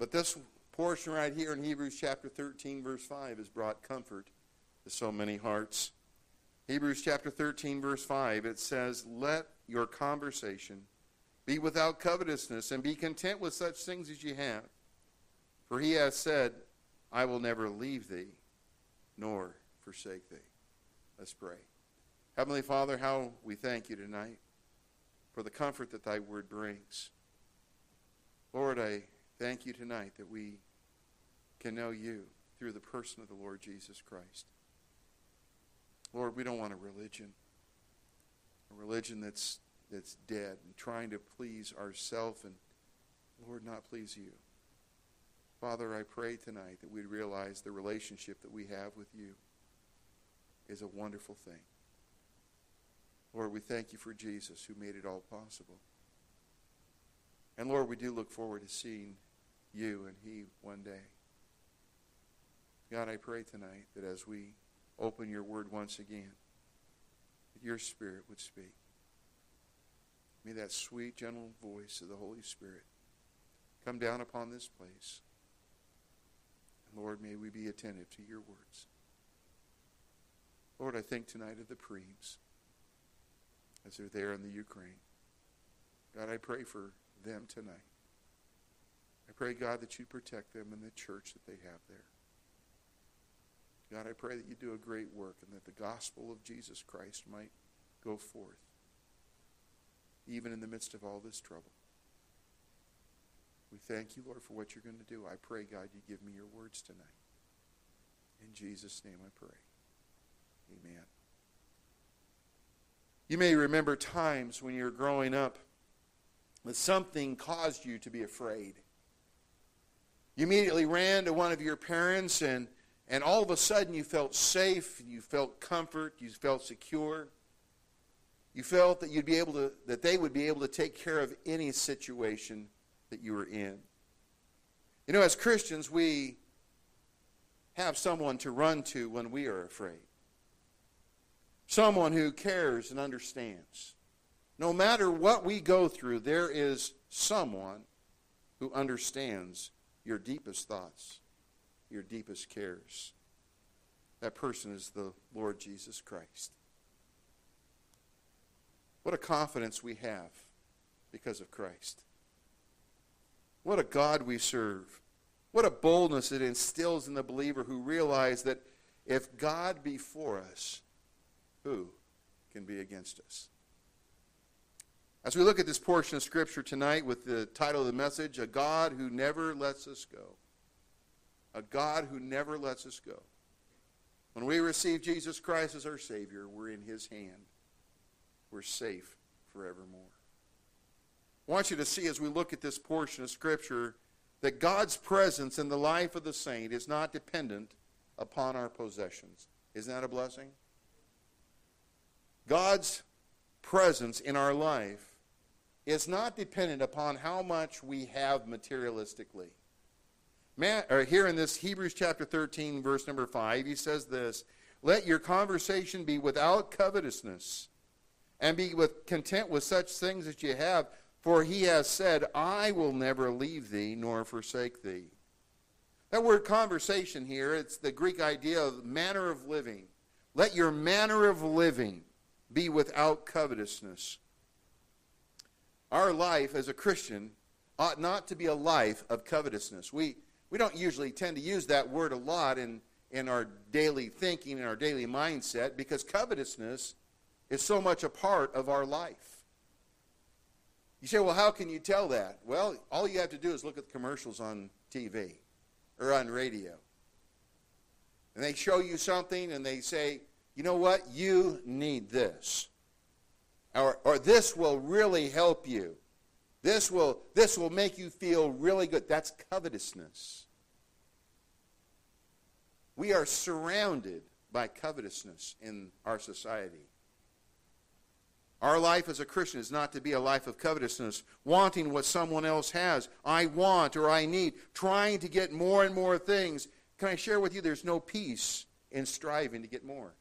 But this portion right here in Hebrews chapter 13, verse 5, has brought comfort to so many hearts. Hebrews chapter 13, verse 5, it says, Let your conversation be without covetousness, and be content with such things as you have. For he has said, I will never leave thee, nor forsake thee. Let's pray. Heavenly Father, how we thank you tonight for the comfort that thy word brings. Lord, I thank you tonight that we can know you through the person of the Lord Jesus Christ. Lord, we don't want a religion, a religion that's, that's dead and trying to please ourselves and, Lord, not please you. Father, I pray tonight that we'd realize the relationship that we have with you is a wonderful thing. Lord, we thank you for Jesus who made it all possible. And Lord, we do look forward to seeing you and he one day. God, I pray tonight that as we open your word once again, that your spirit would speak. May that sweet, gentle voice of the Holy Spirit come down upon this place. And Lord, may we be attentive to your words. Lord, I think tonight of the Preems as they're there in the Ukraine. God, I pray for them tonight. I pray, God, that you protect them and the church that they have there. God, I pray that you do a great work and that the gospel of Jesus Christ might go forth, even in the midst of all this trouble. We thank you, Lord, for what you're going to do. I pray, God, you give me your words tonight. In Jesus' name I pray. Amen. You may remember times when you were growing up that something caused you to be afraid. You immediately ran to one of your parents, and, and all of a sudden you felt safe, you felt comfort, you felt secure. You felt that you'd be able to, that they would be able to take care of any situation that you were in. You know, as Christians, we have someone to run to when we are afraid someone who cares and understands. No matter what we go through, there is someone who understands your deepest thoughts, your deepest cares. That person is the Lord Jesus Christ. What a confidence we have because of Christ. What a God we serve. What a boldness it instills in the believer who realizes that if God be for us, who can be against us? As we look at this portion of Scripture tonight with the title of the message, A God Who Never Lets Us Go. A God who never lets us go. When we receive Jesus Christ as our Savior, we're in His hand. We're safe forevermore. I want you to see as we look at this portion of Scripture that God's presence in the life of the saint is not dependent upon our possessions. Isn't that a blessing? God's presence in our life is not dependent upon how much we have materialistically. Man, or here in this Hebrews chapter 13, verse number 5, he says this Let your conversation be without covetousness, and be with content with such things as you have, for he has said, I will never leave thee nor forsake thee. That word conversation here, it's the Greek idea of manner of living. Let your manner of living be without covetousness. Our life as a Christian ought not to be a life of covetousness. We, we don't usually tend to use that word a lot in, in our daily thinking and our daily mindset because covetousness is so much a part of our life. You say, well, how can you tell that? Well, all you have to do is look at the commercials on TV or on radio. And they show you something and they say, you know what? You need this. Or, or this will really help you. This will, this will make you feel really good. That's covetousness. We are surrounded by covetousness in our society. Our life as a Christian is not to be a life of covetousness, wanting what someone else has. I want or I need, trying to get more and more things. Can I share with you there's no peace in striving to get more?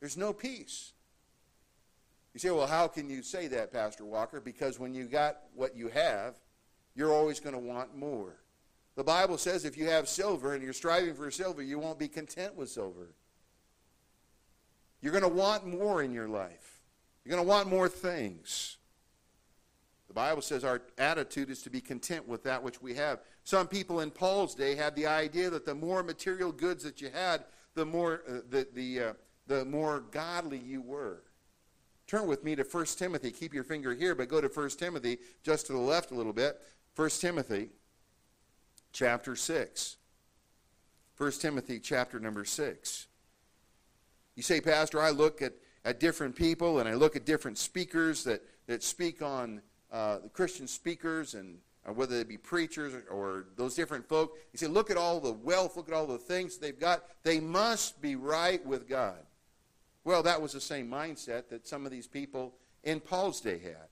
There's no peace. You say, well, how can you say that, Pastor Walker? Because when you got what you have, you're always going to want more. The Bible says if you have silver and you're striving for silver, you won't be content with silver. You're going to want more in your life. You're going to want more things. The Bible says our attitude is to be content with that which we have. Some people in Paul's day had the idea that the more material goods that you had, the more uh, the the uh, the more godly you were. Turn with me to 1 Timothy. Keep your finger here, but go to 1 Timothy just to the left a little bit. 1 Timothy chapter 6. 1 Timothy chapter number 6. You say, Pastor, I look at, at different people and I look at different speakers that, that speak on uh, the Christian speakers and uh, whether they be preachers or, or those different folk. You say, look at all the wealth, look at all the things they've got. They must be right with God. Well, that was the same mindset that some of these people in Paul's day had.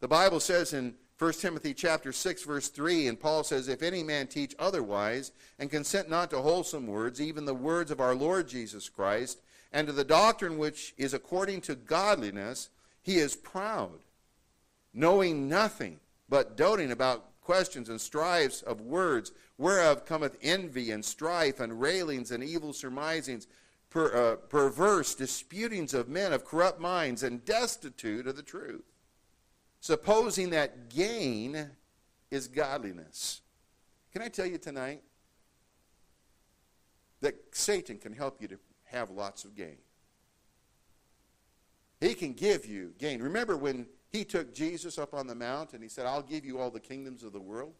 The Bible says in 1 Timothy chapter 6 verse 3 and Paul says if any man teach otherwise and consent not to wholesome words even the words of our Lord Jesus Christ and to the doctrine which is according to godliness he is proud knowing nothing but doting about questions and strifes of words whereof cometh envy and strife and railings and evil surmisings per, uh, perverse disputings of men of corrupt minds and destitute of the truth supposing that gain is godliness. Can I tell you tonight that Satan can help you to have lots of gain? He can give you gain. Remember when he took Jesus up on the mount and he said, I'll give you all the kingdoms of the world?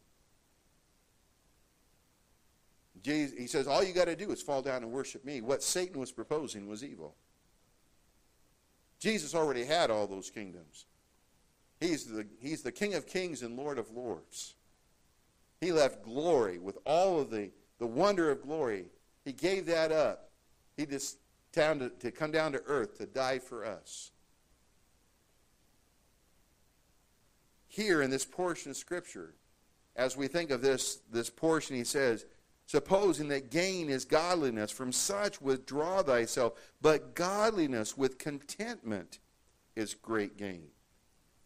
Jesus, he says, All you got to do is fall down and worship me. What Satan was proposing was evil. Jesus already had all those kingdoms. He's the, he's the King of kings and Lord of lords. He left glory with all of the, the wonder of glory. He gave that up. He just down to, to come down to earth to die for us. Here in this portion of Scripture, as we think of this, this portion, he says, supposing that gain is godliness, from such withdraw thyself, but godliness with contentment is great gain.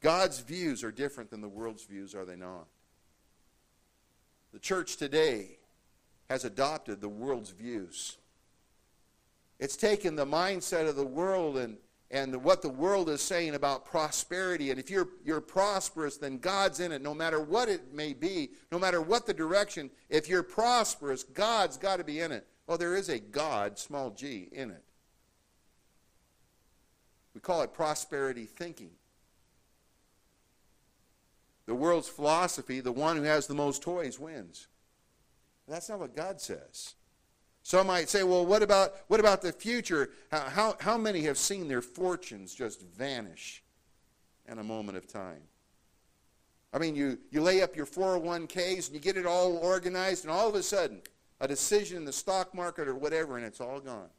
God's views are different than the world's views, are they not? The church today has adopted the world's views. It's taken the mindset of the world and, and what the world is saying about prosperity. And if you're, you're prosperous, then God's in it, no matter what it may be, no matter what the direction. If you're prosperous, God's got to be in it. Well, there is a God, small g, in it. We call it prosperity thinking. The world's philosophy, the one who has the most toys wins. That's not what God says. Some might say, well, what about, what about the future? How, how, how many have seen their fortunes just vanish in a moment of time? I mean, you, you lay up your 401ks and you get it all organized, and all of a sudden, a decision in the stock market or whatever, and it's all gone.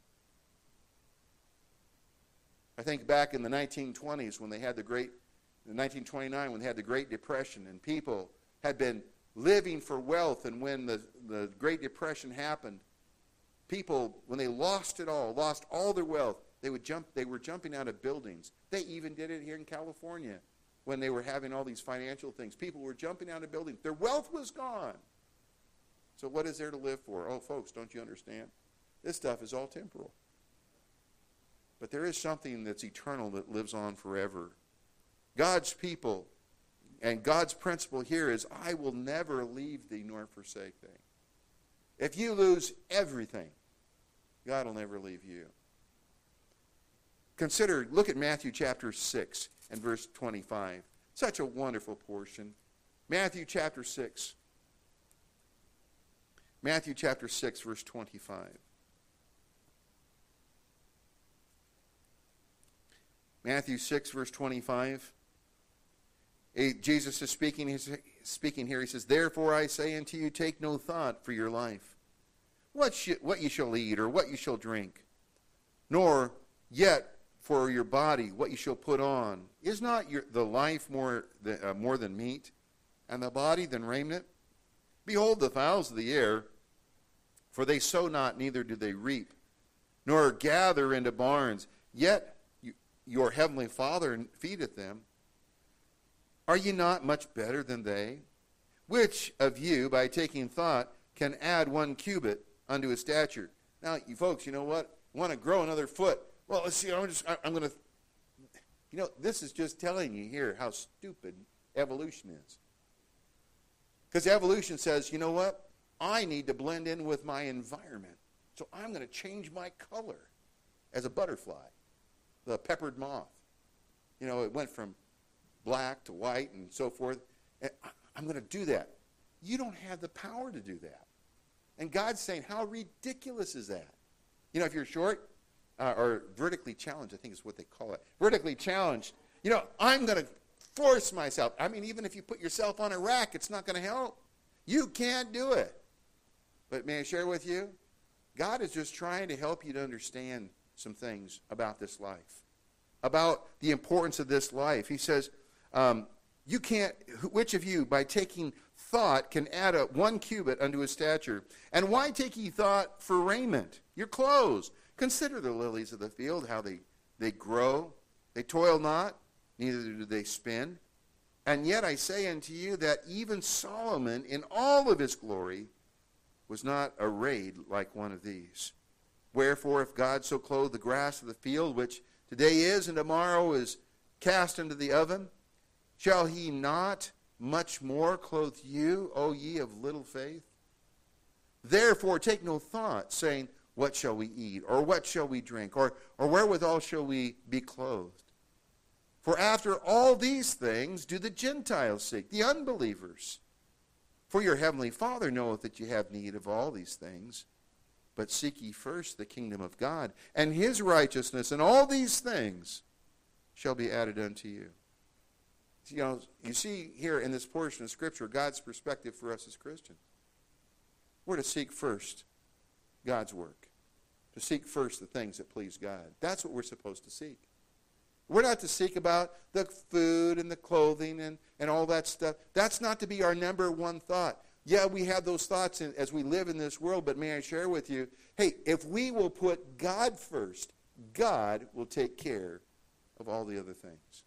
I think back in the 1920s when they had the great in 1929 when they had the Great Depression and people had been living for wealth and when the, the Great Depression happened, people, when they lost it all, lost all their wealth, they would jump they were jumping out of buildings. They even did it here in California when they were having all these financial things. People were jumping out of buildings. Their wealth was gone. So what is there to live for? Oh, folks, don't you understand? This stuff is all temporal. But there is something that's eternal that lives on forever. God's people and God's principle here is I will never leave thee nor forsake thee. If you lose everything, God will never leave you. Consider, look at Matthew chapter 6 and verse 25. Such a wonderful portion. Matthew chapter 6. Matthew chapter 6, verse 25. Matthew 6, verse 25. Jesus is speaking, he's speaking here. He says, Therefore I say unto you, take no thought for your life, what, sh- what you shall eat or what you shall drink, nor yet for your body what you shall put on. Is not your, the life more, uh, more than meat, and the body than raiment? Behold the fowls of the air, for they sow not, neither do they reap, nor gather into barns, yet you, your heavenly Father feedeth them. Are ye not much better than they? which of you, by taking thought, can add one cubit unto his stature? Now, you folks, you know what? Want to grow another foot? Well, let's see. I'm just. I'm going to. You know, this is just telling you here how stupid evolution is. Because evolution says, you know what? I need to blend in with my environment. So I'm going to change my color as a butterfly, the peppered moth. You know, it went from black to white and so forth. And I'm going to do that. You don't have the power to do that. And God's saying, how ridiculous is that? You know, if you're short uh, or vertically challenged, I think is what they call it. Vertically challenged. You know, I'm going to force myself. I mean, even if you put yourself on a rack, it's not going to help. You can't do it. But may I share with you? God is just trying to help you to understand some things about this life, about the importance of this life. He says, um, You can't, which of you, by taking thought, can add a one cubit unto his stature? And why take ye thought for raiment, your clothes? Consider the lilies of the field, how they, they grow. They toil not, neither do they spin. And yet I say unto you that even Solomon, in all of his glory, was not arrayed like one of these. Wherefore, if God so clothe the grass of the field, which today is and tomorrow is cast into the oven, shall he not much more clothe you, O ye of little faith? Therefore, take no thought, saying, What shall we eat? Or what shall we drink? Or, or wherewithal shall we be clothed? For after all these things do the Gentiles seek, the unbelievers. For your heavenly Father knoweth that you have need of all these things. But seek ye first the kingdom of God and his righteousness, and all these things shall be added unto you. You know, you see here in this portion of Scripture God's perspective for us as Christians. We're to seek first God's work, to seek first the things that please God. That's what we're supposed to seek. We're not to seek about the food and the clothing and, and all that stuff. That's not to be our number one thought. Yeah, we have those thoughts in, as we live in this world, but may I share with you hey, if we will put God first, God will take care of all the other things.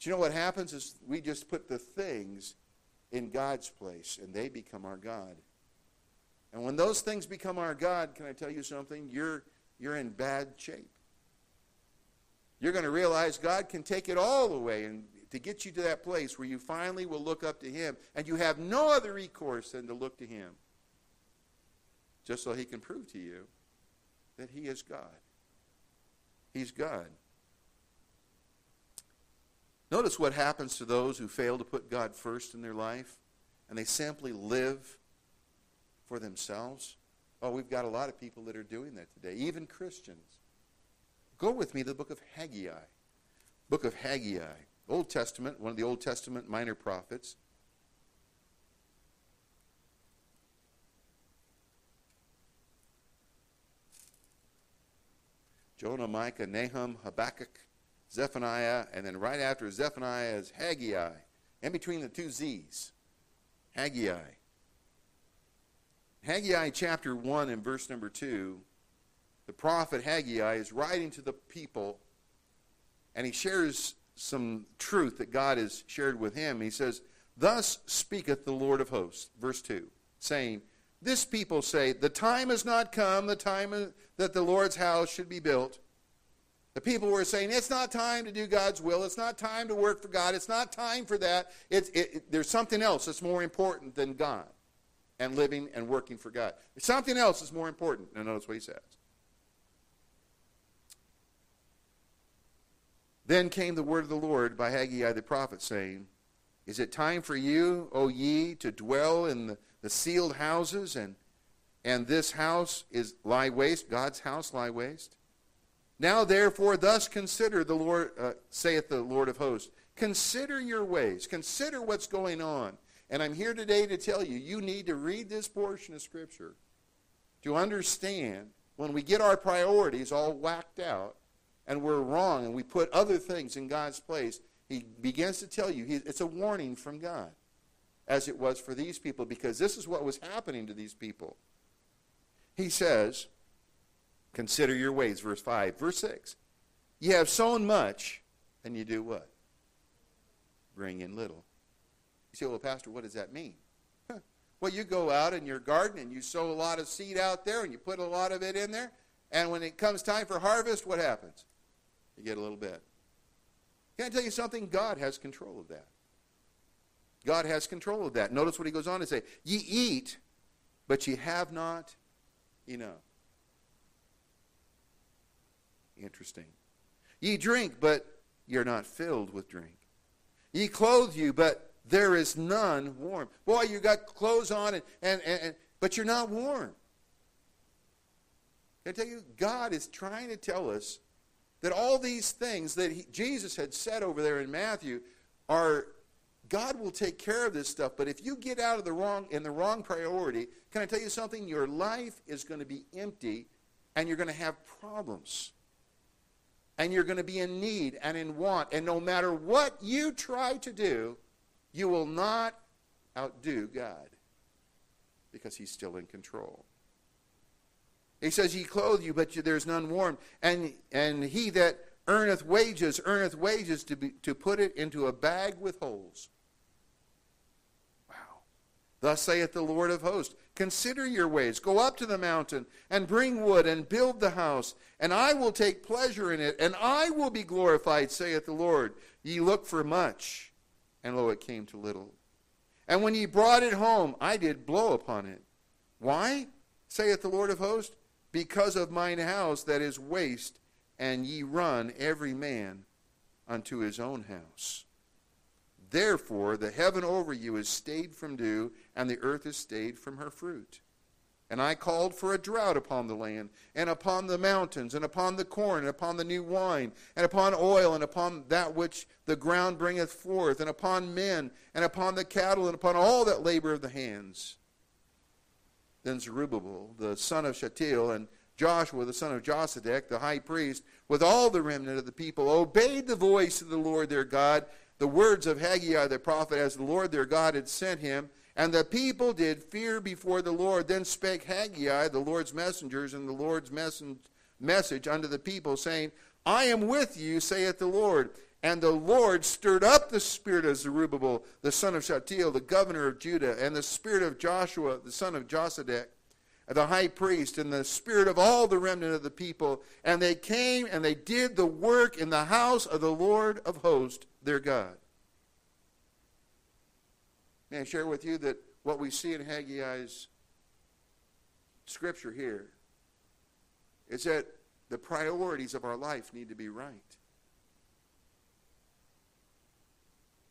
Do you know what happens is we just put the things in God's place and they become our God. And when those things become our God, can I tell you something? You're, you're in bad shape. You're going to realize God can take it all away and to get you to that place where you finally will look up to Him and you have no other recourse than to look to Him. Just so He can prove to you that He is God. He's God. Notice what happens to those who fail to put God first in their life and they simply live for themselves. Oh, we've got a lot of people that are doing that today, even Christians. Go with me to the book of Haggai. Book of Haggai, Old Testament, one of the Old Testament minor prophets. Jonah, Micah, Nahum, Habakkuk, Zephaniah, and then right after Zephaniah is Haggai, in between the two Z's. Haggai. Haggai chapter 1 and verse number 2 the prophet Haggai is writing to the people, and he shares some truth that God has shared with him. He says, Thus speaketh the Lord of hosts, verse 2, saying, This people say, The time has not come, the time that the Lord's house should be built. The people were saying, It's not time to do God's will. It's not time to work for God. It's not time for that. It, it, there's something else that's more important than God and living and working for God. Something else is more important. Now, notice what he says. Then came the word of the Lord by Haggai the prophet, saying, Is it time for you, O ye, to dwell in the, the cieled houses, and, and this house is lie waste, God's house lie waste? Now therefore, thus consider the Lord, uh, saith the Lord of hosts, consider your ways, consider what's going on. And I'm here today to tell you, you need to read this portion of Scripture to understand when we get our priorities all whacked out and we're wrong and we put other things in God's place, he begins to tell you he, it's a warning from God, as it was for these people, because this is what was happening to these people. He says, Consider your ways, verse 5. Verse 6. You have sown much, and you do what? Bring in little. You say, well, Pastor, what does that mean? Well, you go out in your garden and you sow a lot of seed out there and you put a lot of it in there. And when it comes time for harvest, what happens? You get a little bit. Can I tell you something? God has control of that. God has control of that. Notice what he goes on to say. Ye eat, but ye have not enough. Interesting. Ye drink, but you're not filled with drink. Ye clothe you, but there is none warm. Boy, you got clothes on, and, and, and, but you're not warm. Can I tell you, God is trying to tell us that all these things that he, Jesus had said over there in Matthew are God will take care of this stuff, but if you get out of the wrong in the wrong priority, can I tell you something? Your life is going to be empty and you're going to have problems and you're going to be in need and in want. And no matter what you try to do, you will not outdo God because he's still in control. He says, He clothe you, but there's none warm. And, and he that earneth wages, earneth wages to, be, to put it into a bag with holes. Wow. Thus saith the Lord of hosts Consider your ways. Go up to the mountain and bring wood and build the house, and I will take pleasure in it, and I will be glorified, saith the Lord. Ye look for much, and lo, it came to little. And when ye brought it home, I did blow upon it. Why? saith the Lord of hosts? Because of mine house that is waste, and ye run every man unto his own house. Therefore, the heaven over you is stayed from dew, and the earth is stayed from her fruit. And I called for a drought upon the land, and upon the mountains, and upon the corn, and upon the new wine, and upon oil, and upon that which the ground bringeth forth, and upon men, and upon the cattle, and upon all that labor of the hands. Then Zerubbabel, the son of Shealtiel, and Joshua, the son of Josedech, the high priest, with all the remnant of the people, obeyed the voice of the Lord their God the words of Haggai the prophet as the Lord their God had sent him. And the people did fear before the Lord. Then spake Haggai, the Lord's messengers, and the Lord's message unto the people, saying, I am with you, saith the Lord. And the Lord stirred up the spirit of Zerubbabel, the son of Shealtiel, the governor of Judah, and the spirit of Joshua, the son of Josedech, the high priest, and the spirit of all the remnant of the people. And they came and they did the work in the house of the Lord of hosts their God. May I share with you that what we see in Haggai's scripture here is that the priorities of our life need to be right.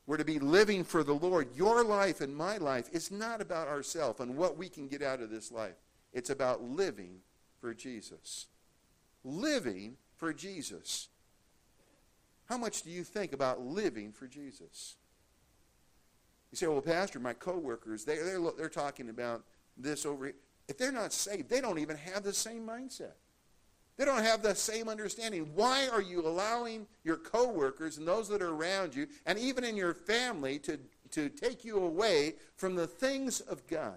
We're to be living for the Lord. Your life and my life is not about ourselves and what we can get out of this life. It's about living for Jesus. Living for Jesus. How much do you think about living for Jesus? You say, well, Pastor, my coworkers, they, they're, they're talking about this over here. If they're not saved, they don't even have the same mindset. They don't have the same understanding. Why are you allowing your coworkers and those that are around you, and even in your family, to, to take you away from the things of God?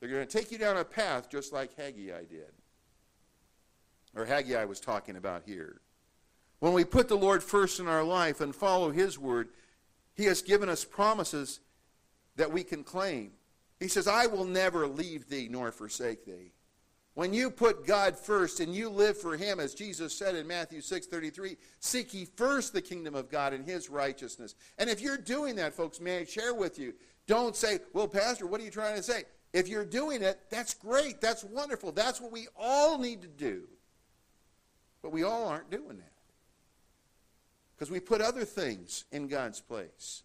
They're going to take you down a path just like Haggai did or Haggai was talking about here. When we put the Lord first in our life and follow His word, He has given us promises that we can claim. He says, I will never leave thee nor forsake thee. When you put God first and you live for Him, as Jesus said in Matthew 6:33, seek ye first the kingdom of God and His righteousness. And if you're doing that, folks, may I share with you, don't say, well, Pastor, what are you trying to say? If you're doing it, that's great. That's wonderful. That's what we all need to do. But we all aren't doing that. Because we put other things in God's place.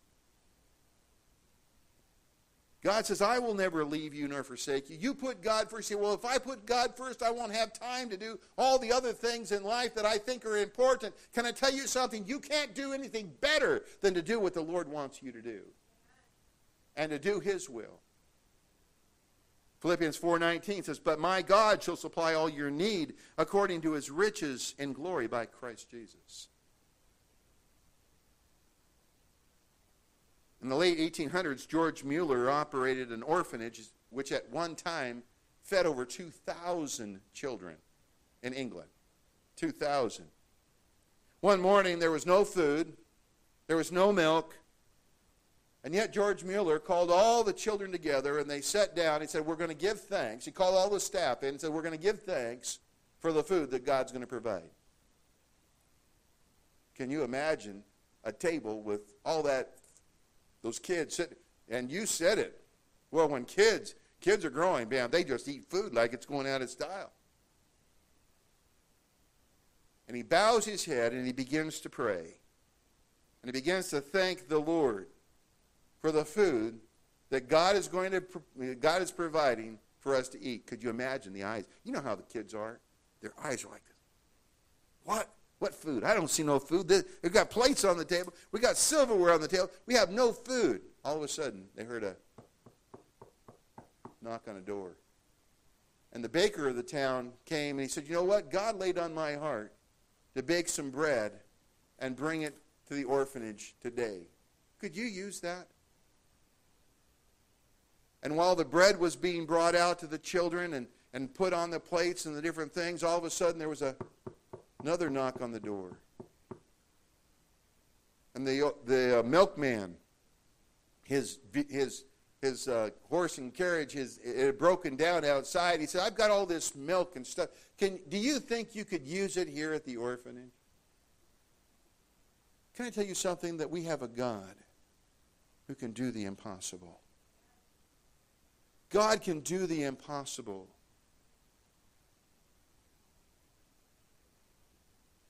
God says, I will never leave you nor forsake you. You put God first. You say, well, if I put God first, I won't have time to do all the other things in life that I think are important. Can I tell you something? You can't do anything better than to do what the Lord wants you to do and to do His will. Philippians 4:19 says, "But my God shall supply all your need according to his riches in glory by Christ Jesus." In the late 1800s, George Mueller operated an orphanage which at one time fed over 2,000 children in England. 2,000. One morning, there was no food, there was no milk, And yet George Mueller called all the children together and they sat down. He said, We're going to give thanks. He called all the staff in and said, We're going to give thanks for the food that God's going to provide. Can you imagine a table with all that, those kids sitting? And you said it. Well, when kids, kids are growing, man, they just eat food like it's going out of style. And he bows his head and he begins to pray. And he begins to thank the Lord for the food that God is going to God is providing for us to eat. Could you imagine the eyes? You know how the kids are. Their eyes are like this. What? What food? I don't see no food. We've got plates on the table. We got silverware on the table. We have no food. All of a sudden, they heard a knock on a door. And the baker of the town came and he said, You know what? God laid on my heart to bake some bread and bring it to the orphanage today. Could you use that? And while the bread was being brought out to the children and, and put on the plates and the different things, all of a sudden there was a, another knock on the door. And the, the uh, milkman, his, his, his uh, horse and carriage, his, it had broken down outside. He said, I've got all this milk and stuff. Can, do you think you could use it here at the orphanage? Can I tell you something? That we have a God who can do the impossible. God can do the impossible.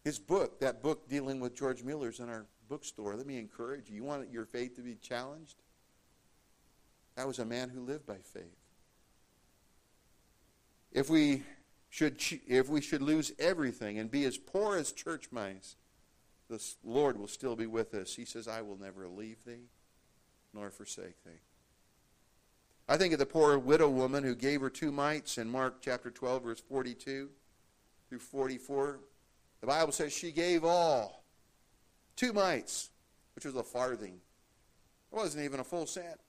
His book, that book dealing with George Mueller's in our bookstore. Let me encourage you. You want your faith to be challenged? That was a man who lived by faith. If we should, if we should lose everything and be as poor as church mice, the Lord will still be with us. He says, I will never leave thee nor forsake thee. I think of the poor widow woman who gave her two mites in Mark chapter 12, verse 42 through 44. The Bible says she gave all. Two mites, which was a farthing. It wasn't even a full cent.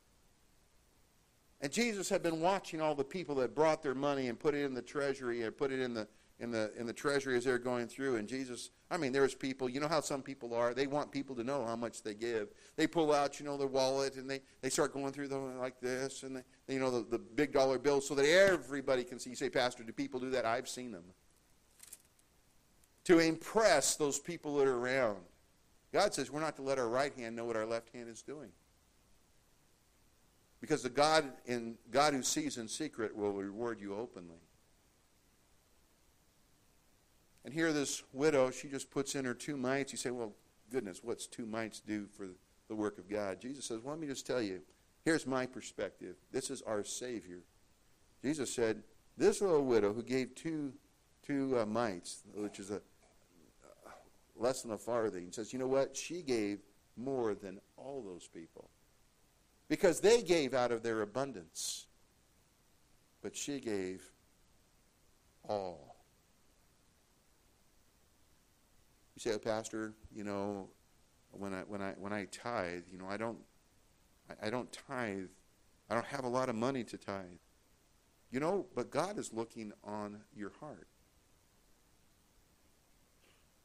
And Jesus had been watching all the people that brought their money and put it in the treasury and put it in the in the in the treasury as they're going through. And Jesus, I mean, there's people. You know how some people are. They want people to know how much they give. They pull out, you know, their wallet and they they start going through them like this, and they, you know, the, the big dollar bills, so that everybody can see. You say, Pastor, do people do that? I've seen them. To impress those people that are around. God says we're not to let our right hand know what our left hand is doing. Because the God in God who sees in secret will reward you openly. And here, this widow, she just puts in her two mites. You say, well, goodness, what's two mites do for the work of God? Jesus says, well, let me just tell you. Here's my perspective. This is our Savior. Jesus said, this little widow who gave two, two uh, mites, which is a uh, less than a farthing, says, you know what? She gave more than all those people. Because they gave out of their abundance. But she gave all. You say, oh, Pastor, you know, when I when I when I tithe, you know, I don't I, I don't tithe. I don't have a lot of money to tithe. You know, but God is looking on your heart.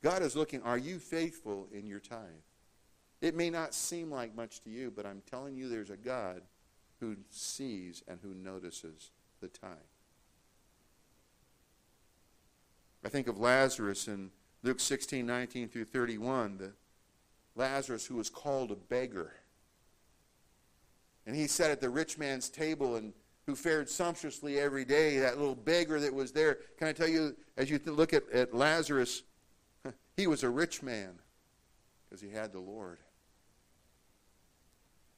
God is looking, are you faithful in your tithe? It may not seem like much to you, but I'm telling you there's a God who sees and who notices the tithe. I think of Lazarus and Luke 16, 19 through 31, the Lazarus who was called a beggar. And he sat at the rich man's table and who fared sumptuously every day, that little beggar that was there. Can I tell you, as you look at, at Lazarus, he was a rich man because he had the Lord.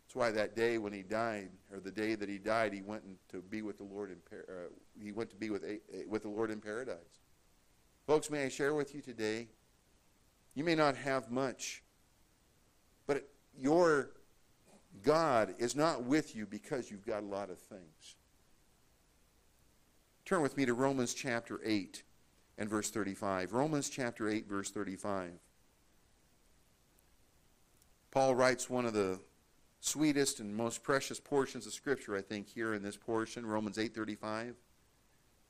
That's why that day when he died, or the day that he died, he went to be with the Lord in uh, he went to be with with the Lord in paradise. Folks, may I share with you today? You may not have much, but your God is not with you because you've got a lot of things. Turn with me to Romans chapter 8 and verse 35. Romans chapter 8, verse 35. Paul writes one of the sweetest and most precious portions of Scripture, I think, here in this portion, Romans 8.35.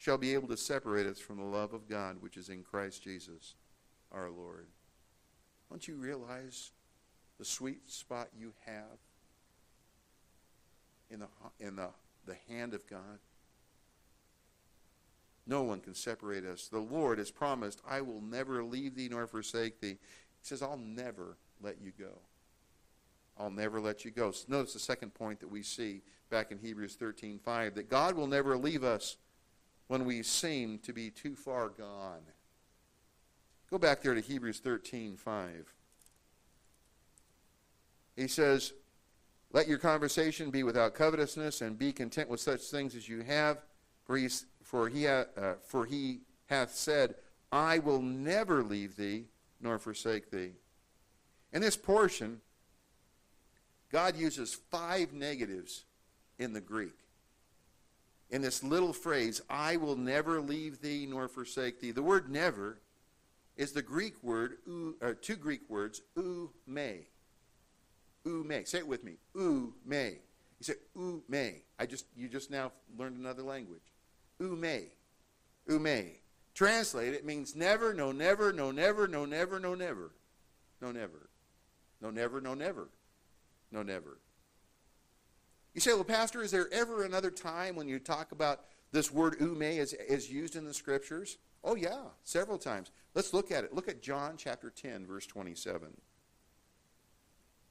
shall be able to separate us from the love of God which is in Christ Jesus our Lord. Don't you realize the sweet spot you have in the, in the, the hand of God? No one can separate us. The Lord has promised, I will never leave thee nor forsake thee. He says, I'll never let you go. I'll never let you go. Notice the second point that we see back in Hebrews 13:5 that God will never leave us when we seem to be too far gone. Go back there to Hebrews 13:5. He says, "Let your conversation be without covetousness, and be content with such things as you have, for for he, uh, for he hath said, I will never leave thee nor forsake thee. In this portion, God uses five negatives in the Greek. In this little phrase, I will never leave thee nor forsake thee. The word never is the Greek word, or two Greek words, u may. U may. Say it with me. U may. You say may. I just you just now learned another language. U may. U may. Translate it means never, no never, no never, no never, no never. No never. No never, no never. No never. You say, well, Pastor, is there ever another time when you talk about this word ume is, is used in the scriptures? Oh, yeah, several times. Let's look at it. Look at John chapter 10, verse 27.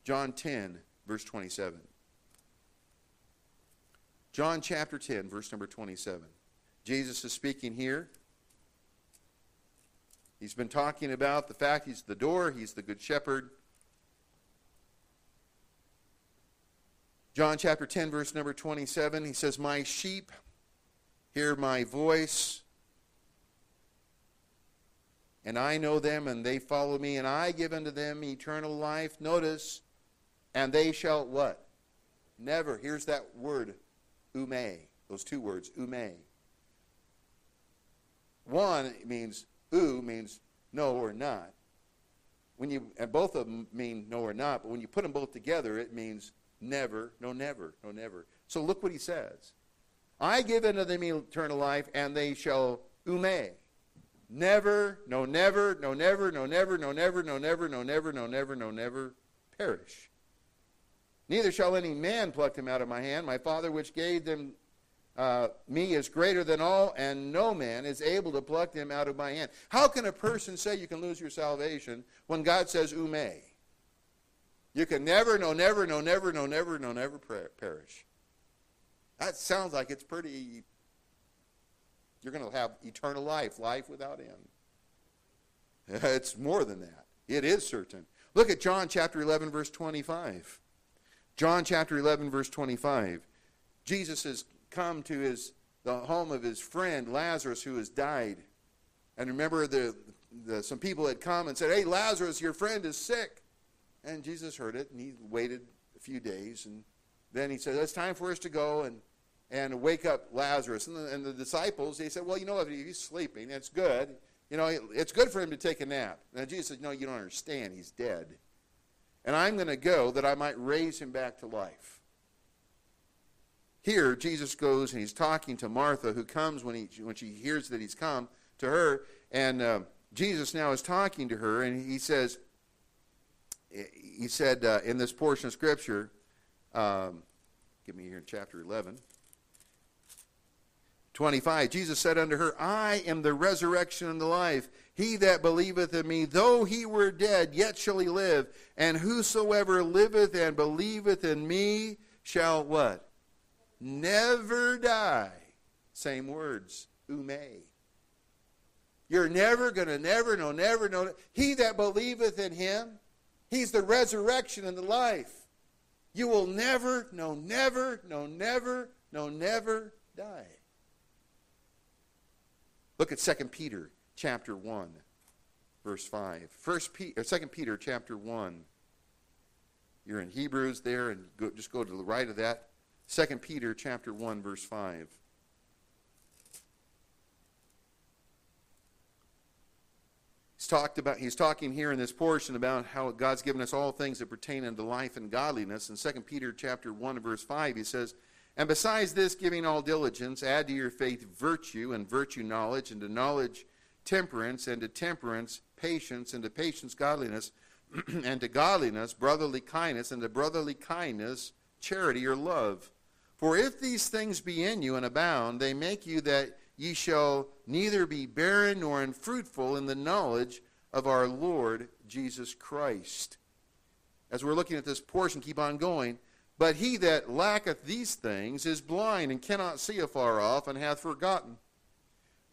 John 10, verse 27. John chapter 10, verse number 27. Jesus is speaking here. He's been talking about the fact he's the door, he's the good shepherd. John chapter 10, verse number 27, he says, My sheep hear my voice, and I know them, and they follow me, and I give unto them eternal life. Notice, and they shall what? Never. Here's that word, ume. Those two words, ume. One means u means no or not. When you and both of them mean no or not, but when you put them both together, it means never, no never, no never. So look what he says. I give unto them eternal life, and they shall ume. Never, no never, no never, no never, no never, no never, no never, no never, no never perish. Neither shall any man pluck them out of my hand. My Father which gave them uh, me is greater than all, and no man is able to pluck them out of my hand. How can a person say you can lose your salvation when God says, ume? You can never, no, never, no, never, no, never, no, never perish. That sounds like it's pretty, you're going to have eternal life, life without end. It's more than that. It is certain. Look at John chapter 11, verse 25. John chapter 11, verse 25. Jesus has come to his, the home of his friend Lazarus who has died. And remember, the, the, some people had come and said, Hey, Lazarus, your friend is sick. And Jesus heard it, and he waited a few days. And then he said, It's time for us to go and, and wake up Lazarus. And the, and the disciples, they said, Well, you know, if he's sleeping, it's good. You know, it's good for him to take a nap. And Jesus said, No, you don't understand. He's dead. And I'm going to go that I might raise him back to life. Here, Jesus goes and he's talking to Martha, who comes when, he, when she hears that he's come to her. And uh, Jesus now is talking to her, and he says, he said uh, in this portion of Scripture, um, give me here in chapter 11, 25, Jesus said unto her, I am the resurrection and the life. He that believeth in me, though he were dead, yet shall he live. And whosoever liveth and believeth in me shall what? never die. Same words, ume. You're never going to never, no, never, no. He that believeth in him, he's the resurrection and the life. You will never, no, never, no, never, no, never die. Look at 2 Peter chapter 1, verse 5. First Peter, 2 Peter chapter 1. you're in Hebrews there, and go, just go to the right of that. 2 Peter chapter 1, verse 5. He's talked about he's talking here in this portion about how God's given us all things that pertain unto life and godliness. In 2 Peter chapter 1 verse 5 he says, "And besides this giving all diligence, add to your faith virtue, and virtue knowledge, and to knowledge temperance, and to temperance patience, and to patience godliness, and to godliness brotherly kindness, and to brotherly kindness charity or love. For if these things be in you and abound, they make you that ye shall neither be barren nor unfruitful in the knowledge of our Lord Jesus Christ. As we're looking at this portion, keep on going. But he that lacketh these things is blind and cannot see afar off, and hath forgotten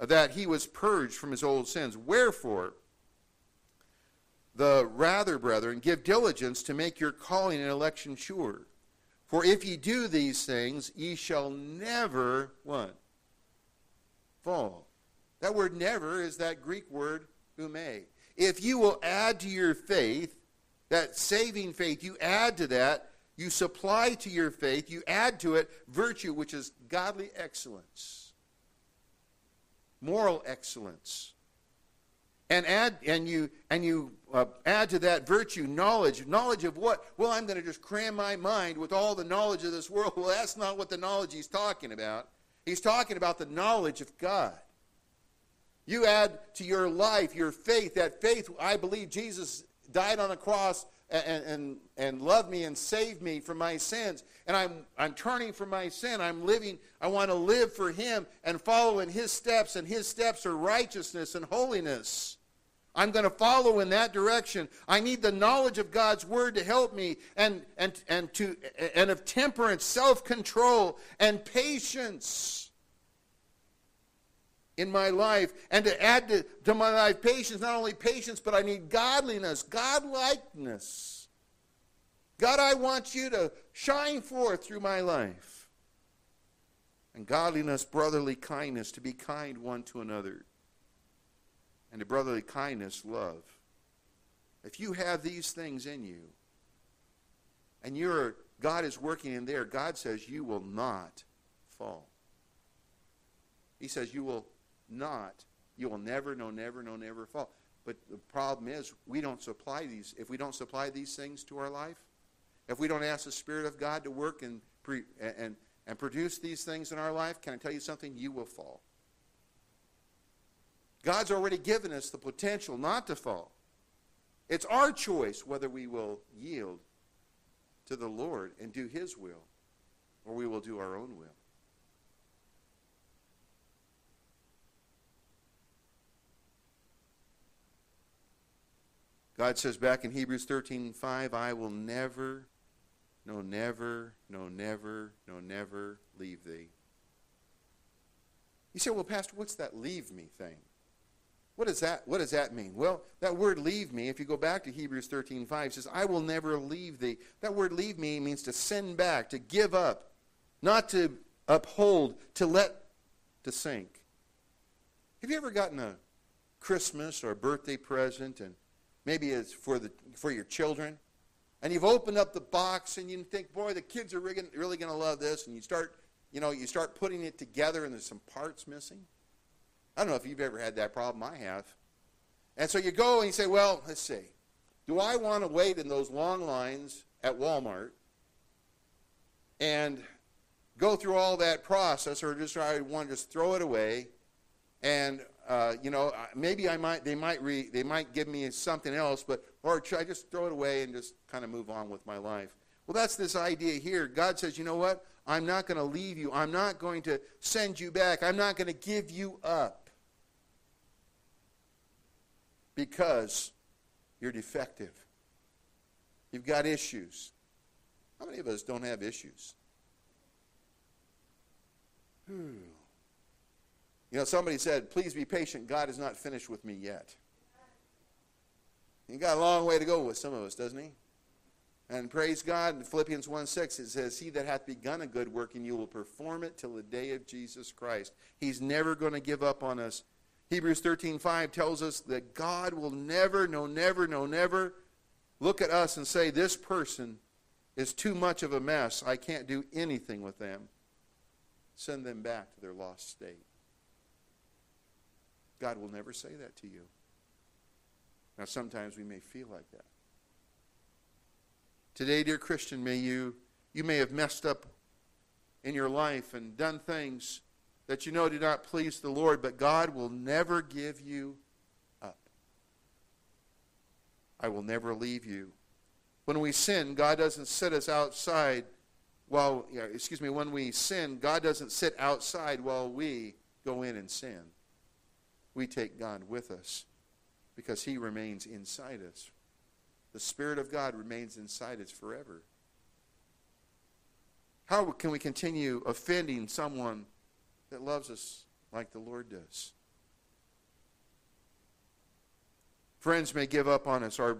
that he was purged from his old sins. Wherefore, the rather, brethren, give diligence to make your calling and election sure. For if ye do these things, ye shall never, what? That word never is that Greek word hume. If you will add to your faith, that saving faith, you add to that, you supply to your faith, you add to it virtue, which is godly excellence, moral excellence. And add and you and you uh, add to that virtue knowledge. Knowledge of what? Well, I'm going to just cram my mind with all the knowledge of this world. Well, that's not what the knowledge he's talking about. He's talking about the knowledge of God. You add to your life your faith, that faith, I believe Jesus died on the cross and, and, and loved me and saved me from my sins. And I'm, I'm turning from my sin. I'm living, I want to live for Him and follow in His steps, and His steps are righteousness and holiness. I'm going to follow in that direction. I need the knowledge of God's word to help me and, and, and, to, and of temperance, self control, and patience in my life. And to add to, to my life patience, not only patience, but I need godliness, godlikeness. God, I want you to shine forth through my life. And godliness, brotherly kindness, to be kind one to another and to brotherly kindness, love. If you have these things in you, and you're, God is working in there, God says you will not fall. He says you will not, you will never, no, never, no, never fall. But the problem is we don't supply these. If we don't supply these things to our life, if we don't ask the Spirit of God to work and, pre, and, and produce these things in our life, can I tell you something? You will fall. God's already given us the potential not to fall. It's our choice whether we will yield to the Lord and do His will or we will do our own will. God says back in Hebrews 13 5, I will never, no, never, no, never, no, never leave thee. You say, well, Pastor, what's that leave me thing? What does that, what does that mean? Well, that word leave me, if you go back to Hebrews 13, 5, says, I will never leave thee. That word leave me means to send back, to give up, not to uphold, to let, to sink. Have you ever gotten a Christmas or a birthday present, and maybe it's for, the, for your children, and you've opened up the box and you think, boy, the kids are really, really going to love this, and you start, you know, you start putting it together and there's some parts missing? I don't know if you've ever had that problem. I have. And so you go and you say, well, let's see. Do I want to wait in those long lines at Walmart and go through all that process, or just I want to just throw it away? And uh, you know, maybe I might they might re, they might give me something else, but or should I just throw it away and just kind of move on with my life? Well, that's this idea here. God says, you know what? I'm not going to leave you. I'm not going to send you back. I'm not going to give you up because you're defective. You've got issues. How many of us don't have issues? Hmm. You know, somebody said, please be patient. God is not finished with me yet. He's got a long way to go with some of us, doesn't he? And praise God, in Philippians 1 6, it says, He that hath begun a good work in you will perform it till the day of Jesus Christ. He's never going to give up on us. Hebrews 13:5 tells us that God will never, no, never, no, never look at us and say, This person is too much of a mess. I can't do anything with them. Send them back to their lost state. God will never say that to you. Now, sometimes we may feel like that. Today, dear Christian, may you, you may have messed up in your life and done things that you know do not please the Lord, but God will never give you up. I will never leave you. When we sin, God doesn't set us outside while, excuse me, when we sin, God doesn't sit outside while we go in and sin. We take God with us because he remains inside us. The Spirit of God remains inside us forever. How can we continue offending someone that loves us like the Lord does? Friends may give up on us, our,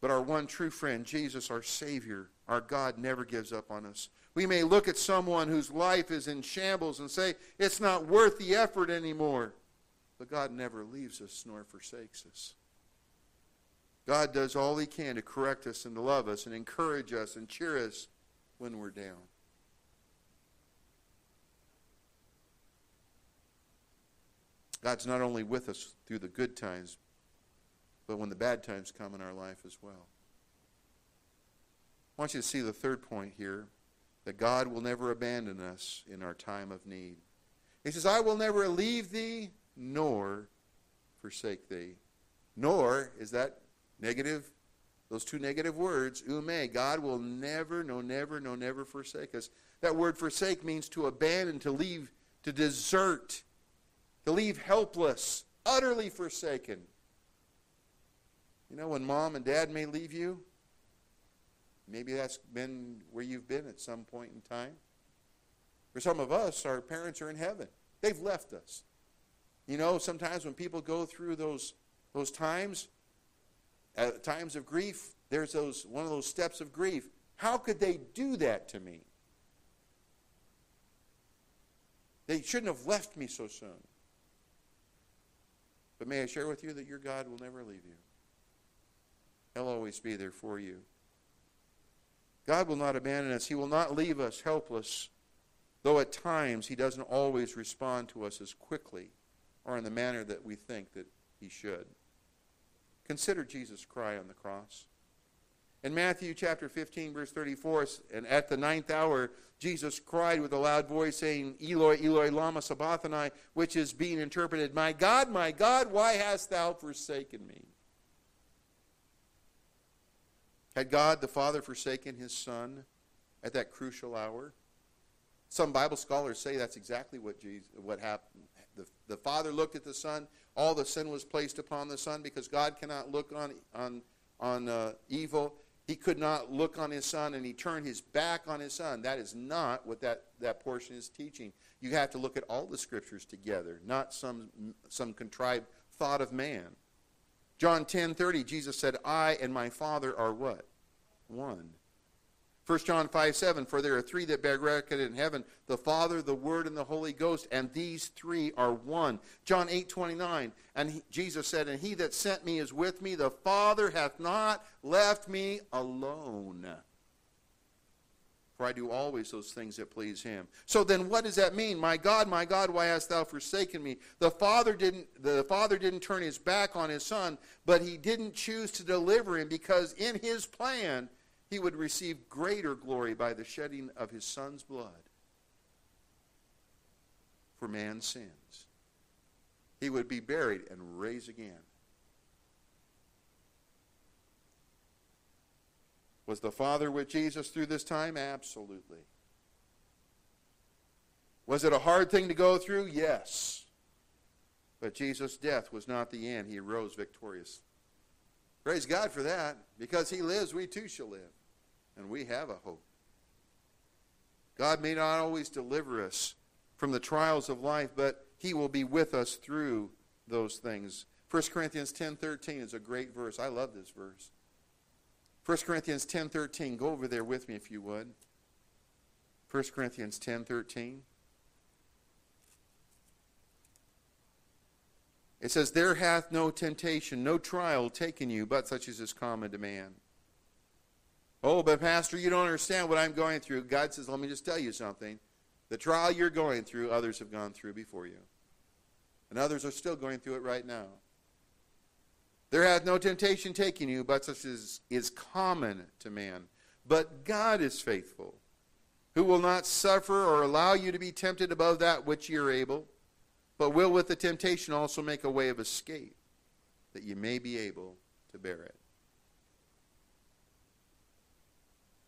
but our one true friend, Jesus, our Savior, our God, never gives up on us. We may look at someone whose life is in shambles and say, it's not worth the effort anymore. But God never leaves us nor forsakes us. God does all he can to correct us and to love us and encourage us and cheer us when we're down. God's not only with us through the good times, but when the bad times come in our life as well. I want you to see the third point here that God will never abandon us in our time of need. He says, I will never leave thee nor forsake thee. Nor, is that negative? Those two negative words, ume, God will never, no, never, no, never forsake us. That word forsake means to abandon, to leave, to desert, to leave helpless, utterly forsaken. You know, when mom and dad may leave you, maybe that's been where you've been at some point in time. For some of us, our parents are in heaven. They've left us. You know, sometimes when people go through those, those times, at times of grief, there's those, one of those steps of grief. How could they do that to me? They shouldn't have left me so soon. But may I share with you that your God will never leave you. He'll always be there for you. God will not abandon us. He will not leave us helpless, though at times he doesn't always respond to us as quickly or in the manner that we think that he should. Consider Jesus' cry on the cross. In Matthew chapter 15, verse 34, and at the ninth hour, Jesus cried with a loud voice, saying, Eloi, Eloi, lama sabachthani, which is being interpreted, My God, my God, why hast thou forsaken me? Had God the Father forsaken his Son at that crucial hour? Some Bible scholars say that's exactly what, Jesus, what happened, the, the Father looked at the Son. All the sin was placed upon the Son because God cannot look on, on, on uh, evil. He could not look on his Son and he turned his back on his Son. That is not what that, that portion is teaching. You have to look at all the Scriptures together, not some, some contrived thought of man. John 10:30 Jesus said, "I and my Father are what? One." 1 John 5 7, for there are three that bear record in heaven the Father, the Word, and the Holy Ghost, and these three are one. John 8 29, and he, Jesus said, And he that sent me is with me. The Father hath not left me alone. For I do always those things that please him. So then what does that mean? My God, my God, why hast thou forsaken me? The Father didn't the Father didn't turn his back on his son, but he didn't choose to deliver him because in his plan he would receive greater glory by the shedding of his son's blood for man's sins. He would be buried and raised again. Was the Father with Jesus through this time? Absolutely. Was it a hard thing to go through? Yes. But Jesus' death was not the end. He rose victorious. Praise God for that. Because he lives, we too shall live. And we have a hope. God may not always deliver us from the trials of life, but he will be with us through those things. 1 Corinthians 10:13 is a great verse. I love this verse. 1 Corinthians 10:13. Go over there with me if you would. 1 Corinthians 10:13. It says, There hath no temptation, no trial taken you, but such as is common to man. Oh, but Pastor, you don't understand what I'm going through. God says, let me just tell you something. The trial you're going through, others have gone through before you. And others are still going through it right now. There hath no temptation taken you, but such as is common to man. But God is faithful, who will not suffer or allow you to be tempted above that which ye are able, but will with the temptation also make a way of escape, that ye may be able to bear it.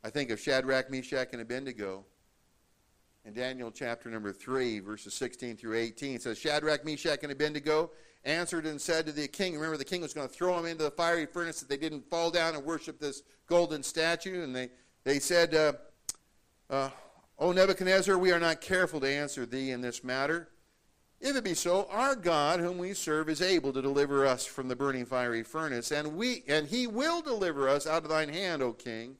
I think of Shadrach, Meshach, and Abednego in Daniel chapter number 3, verses 16 through 18. It says, Shadrach, Meshach, and Abednego answered and said to the king, remember the king was going to throw them into the fiery furnace that they didn't fall down and worship this golden statue. And they, they said, uh, uh, O Nebuchadnezzar, we are not careful to answer thee in this matter. If it be so, our God, whom we serve, is able to deliver us from the burning fiery furnace, and we and he will deliver us out of thine hand, O king.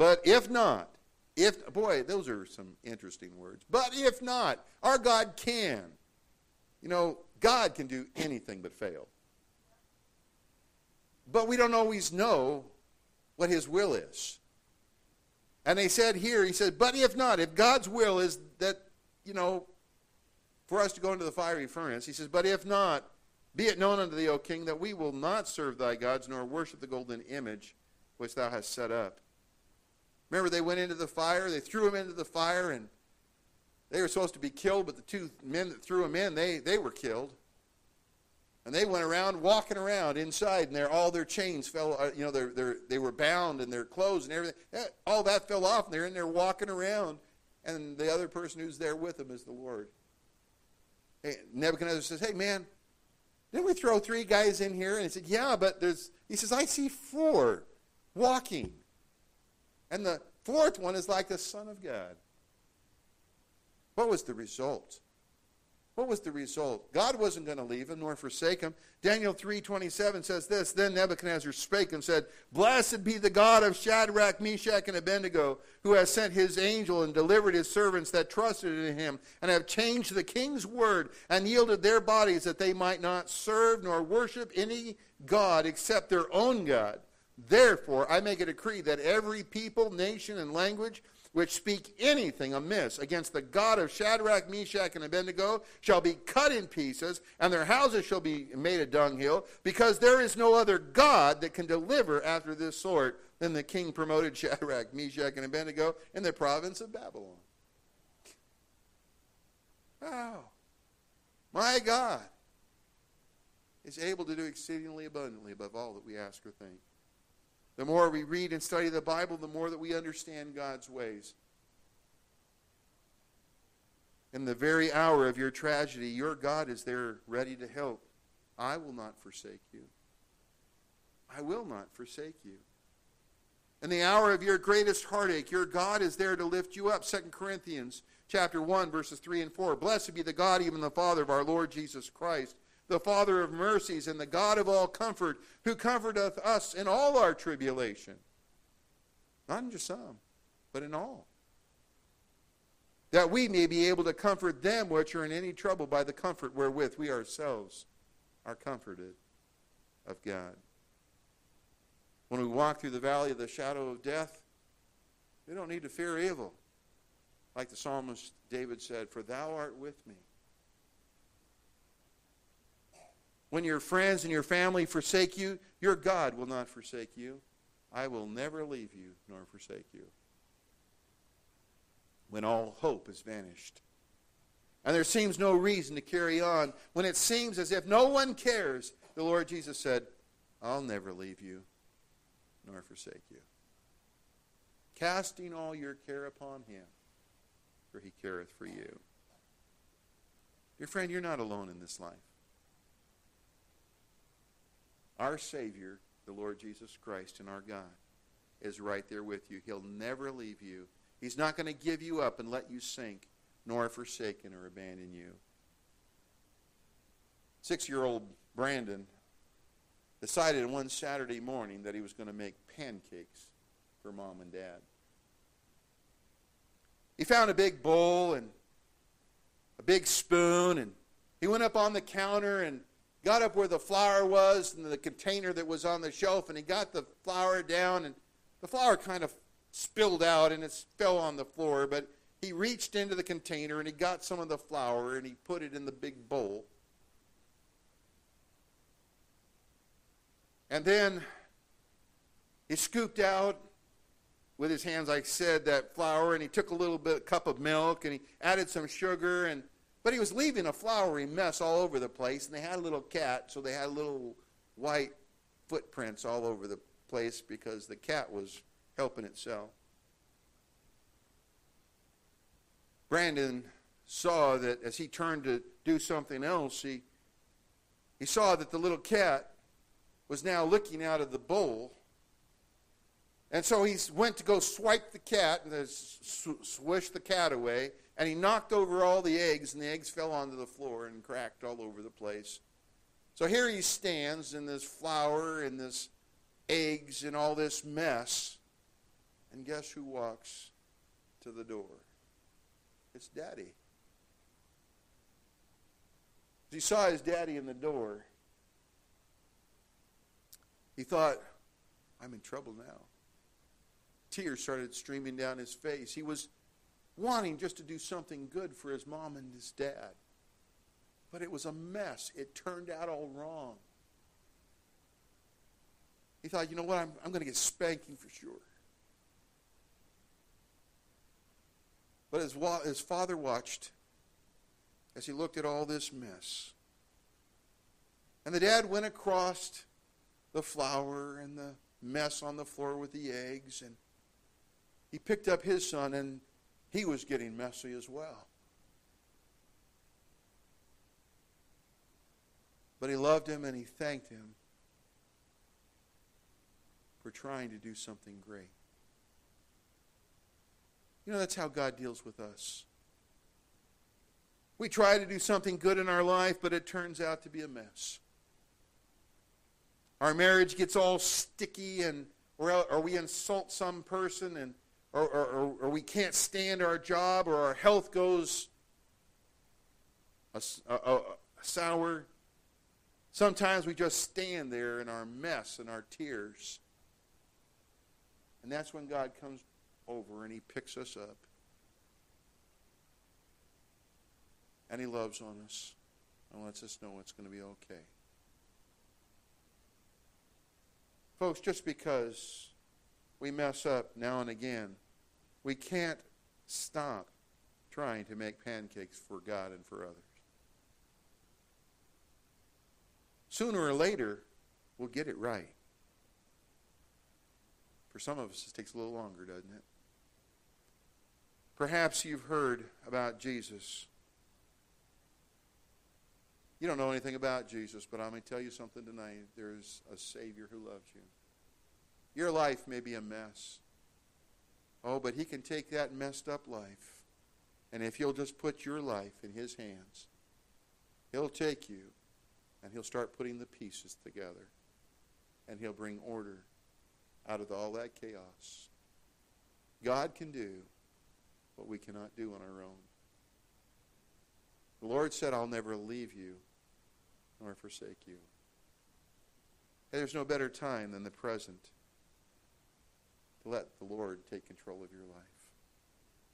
But if not, if boy, those are some interesting words. But if not, our God can. You know, God can do anything but fail. But we don't always know what his will is. And they said here, he said, but if not, if God's will is that, you know, for us to go into the fiery furnace, he says, but if not, be it known unto thee, O king, that we will not serve thy gods, nor worship the golden image which thou hast set up. Remember, they went into the fire, they threw him into the fire, and they were supposed to be killed, but the two men that threw him in, they, they were killed. And they went around walking around inside, and their, all their chains fell. Uh, you know, they're, they were bound, and their clothes and everything. All that fell off, and they're in there walking around. And the other person who's there with them is the Lord. Hey, Nebuchadnezzar says, "Hey, man, didn't we throw three guys in here?" And he said, "Yeah, but there's." He says, "I see four walking, and the fourth one is like the Son of God." What was the result? What was the result? God wasn't going to leave him nor forsake him. Daniel 3:27 says this, then Nebuchadnezzar spake and said, "Blessed be the God of Shadrach, Meshach and Abednego, who has sent his angel and delivered his servants that trusted in him, and have changed the king's word and yielded their bodies that they might not serve nor worship any god except their own God. Therefore I make a decree that every people, nation and language which speak anything amiss against the God of Shadrach, Meshach, and Abednego shall be cut in pieces, and their houses shall be made a dunghill, because there is no other God that can deliver after this sort than the king promoted Shadrach, Meshach, and Abednego in the province of Babylon. Wow. My God is able to do exceedingly abundantly above all that we ask or think. The more we read and study the Bible, the more that we understand God's ways. In the very hour of your tragedy, your God is there ready to help. I will not forsake you. I will not forsake you. In the hour of your greatest heartache, your God is there to lift you up. 2 Corinthians chapter 1 verses 3 and 4. Blessed be the God even the Father of our Lord Jesus Christ the Father of mercies and the God of all comfort, who comforteth us in all our tribulation. Not in just some, but in all. That we may be able to comfort them which are in any trouble by the comfort wherewith we ourselves are comforted of God. When we walk through the valley of the shadow of death, we don't need to fear evil. Like the psalmist David said, For thou art with me. When your friends and your family forsake you, your God will not forsake you. I will never leave you nor forsake you. When all hope is vanished. And there seems no reason to carry on. When it seems as if no one cares, the Lord Jesus said, I'll never leave you nor forsake you. Casting all your care upon him, for he careth for you. Dear friend, you're not alone in this life. Our Savior, the Lord Jesus Christ, and our God is right there with you. He'll never leave you. He's not going to give you up and let you sink, nor forsaken or abandon you. Six year old Brandon decided one Saturday morning that he was going to make pancakes for mom and dad. He found a big bowl and a big spoon, and he went up on the counter and got up where the flour was and the container that was on the shelf, and he got the flour down and the flour kind of spilled out and it fell on the floor, but he reached into the container and he got some of the flour and he put it in the big bowl. And then he scooped out with his hands, like I said, that flour, and he took a little bit cup of milk and he added some sugar and but he was leaving a floury mess all over the place, and they had a little cat, so they had little white footprints all over the place because the cat was helping itself. Brandon saw that as he turned to do something else, he, he saw that the little cat was now looking out of the bowl. And so he went to go swipe the cat and swish the cat away. And he knocked over all the eggs, and the eggs fell onto the floor and cracked all over the place. So here he stands in this flour and this eggs and all this mess. And guess who walks to the door? It's daddy. He saw his daddy in the door, he thought, I'm in trouble now. Tears started streaming down his face. He was wanting just to do something good for his mom and his dad. But it was a mess. It turned out all wrong. He thought, you know what, I'm, I'm going to get spanking for sure. But his, his father watched as he looked at all this mess. And the dad went across the flour and the mess on the floor with the eggs, and he picked up his son, and he was getting messy as well. But he loved him and he thanked him for trying to do something great. You know, that's how God deals with us. We try to do something good in our life, but it turns out to be a mess. Our marriage gets all sticky, and or, we insult some person, and or, or, or we can't stand our job, or our health goes a, a, a sour. Sometimes we just stand there in our mess and our tears. And that's when God comes over and he picks us up. And he loves on us and lets us know it's going to be okay. Folks, just because we mess up now and again, we can't stop trying to make pancakes for God and for others. Sooner or later, we'll get it right. For some of us, it takes a little longer, doesn't it? Perhaps you've heard about Jesus. You don't know anything about Jesus, but I'm going to tell you something tonight. There's a Savior who loves you. Your life may be a mess. Oh, but He can take that messed up life, and if you'll just put your life in His hands, He'll take you and He'll start putting the pieces together, and He'll bring order out of all that chaos. God can do what we cannot do on our own. The Lord said, I'll never leave you nor forsake you. And there's no better time than the present let the Lord take control of your life.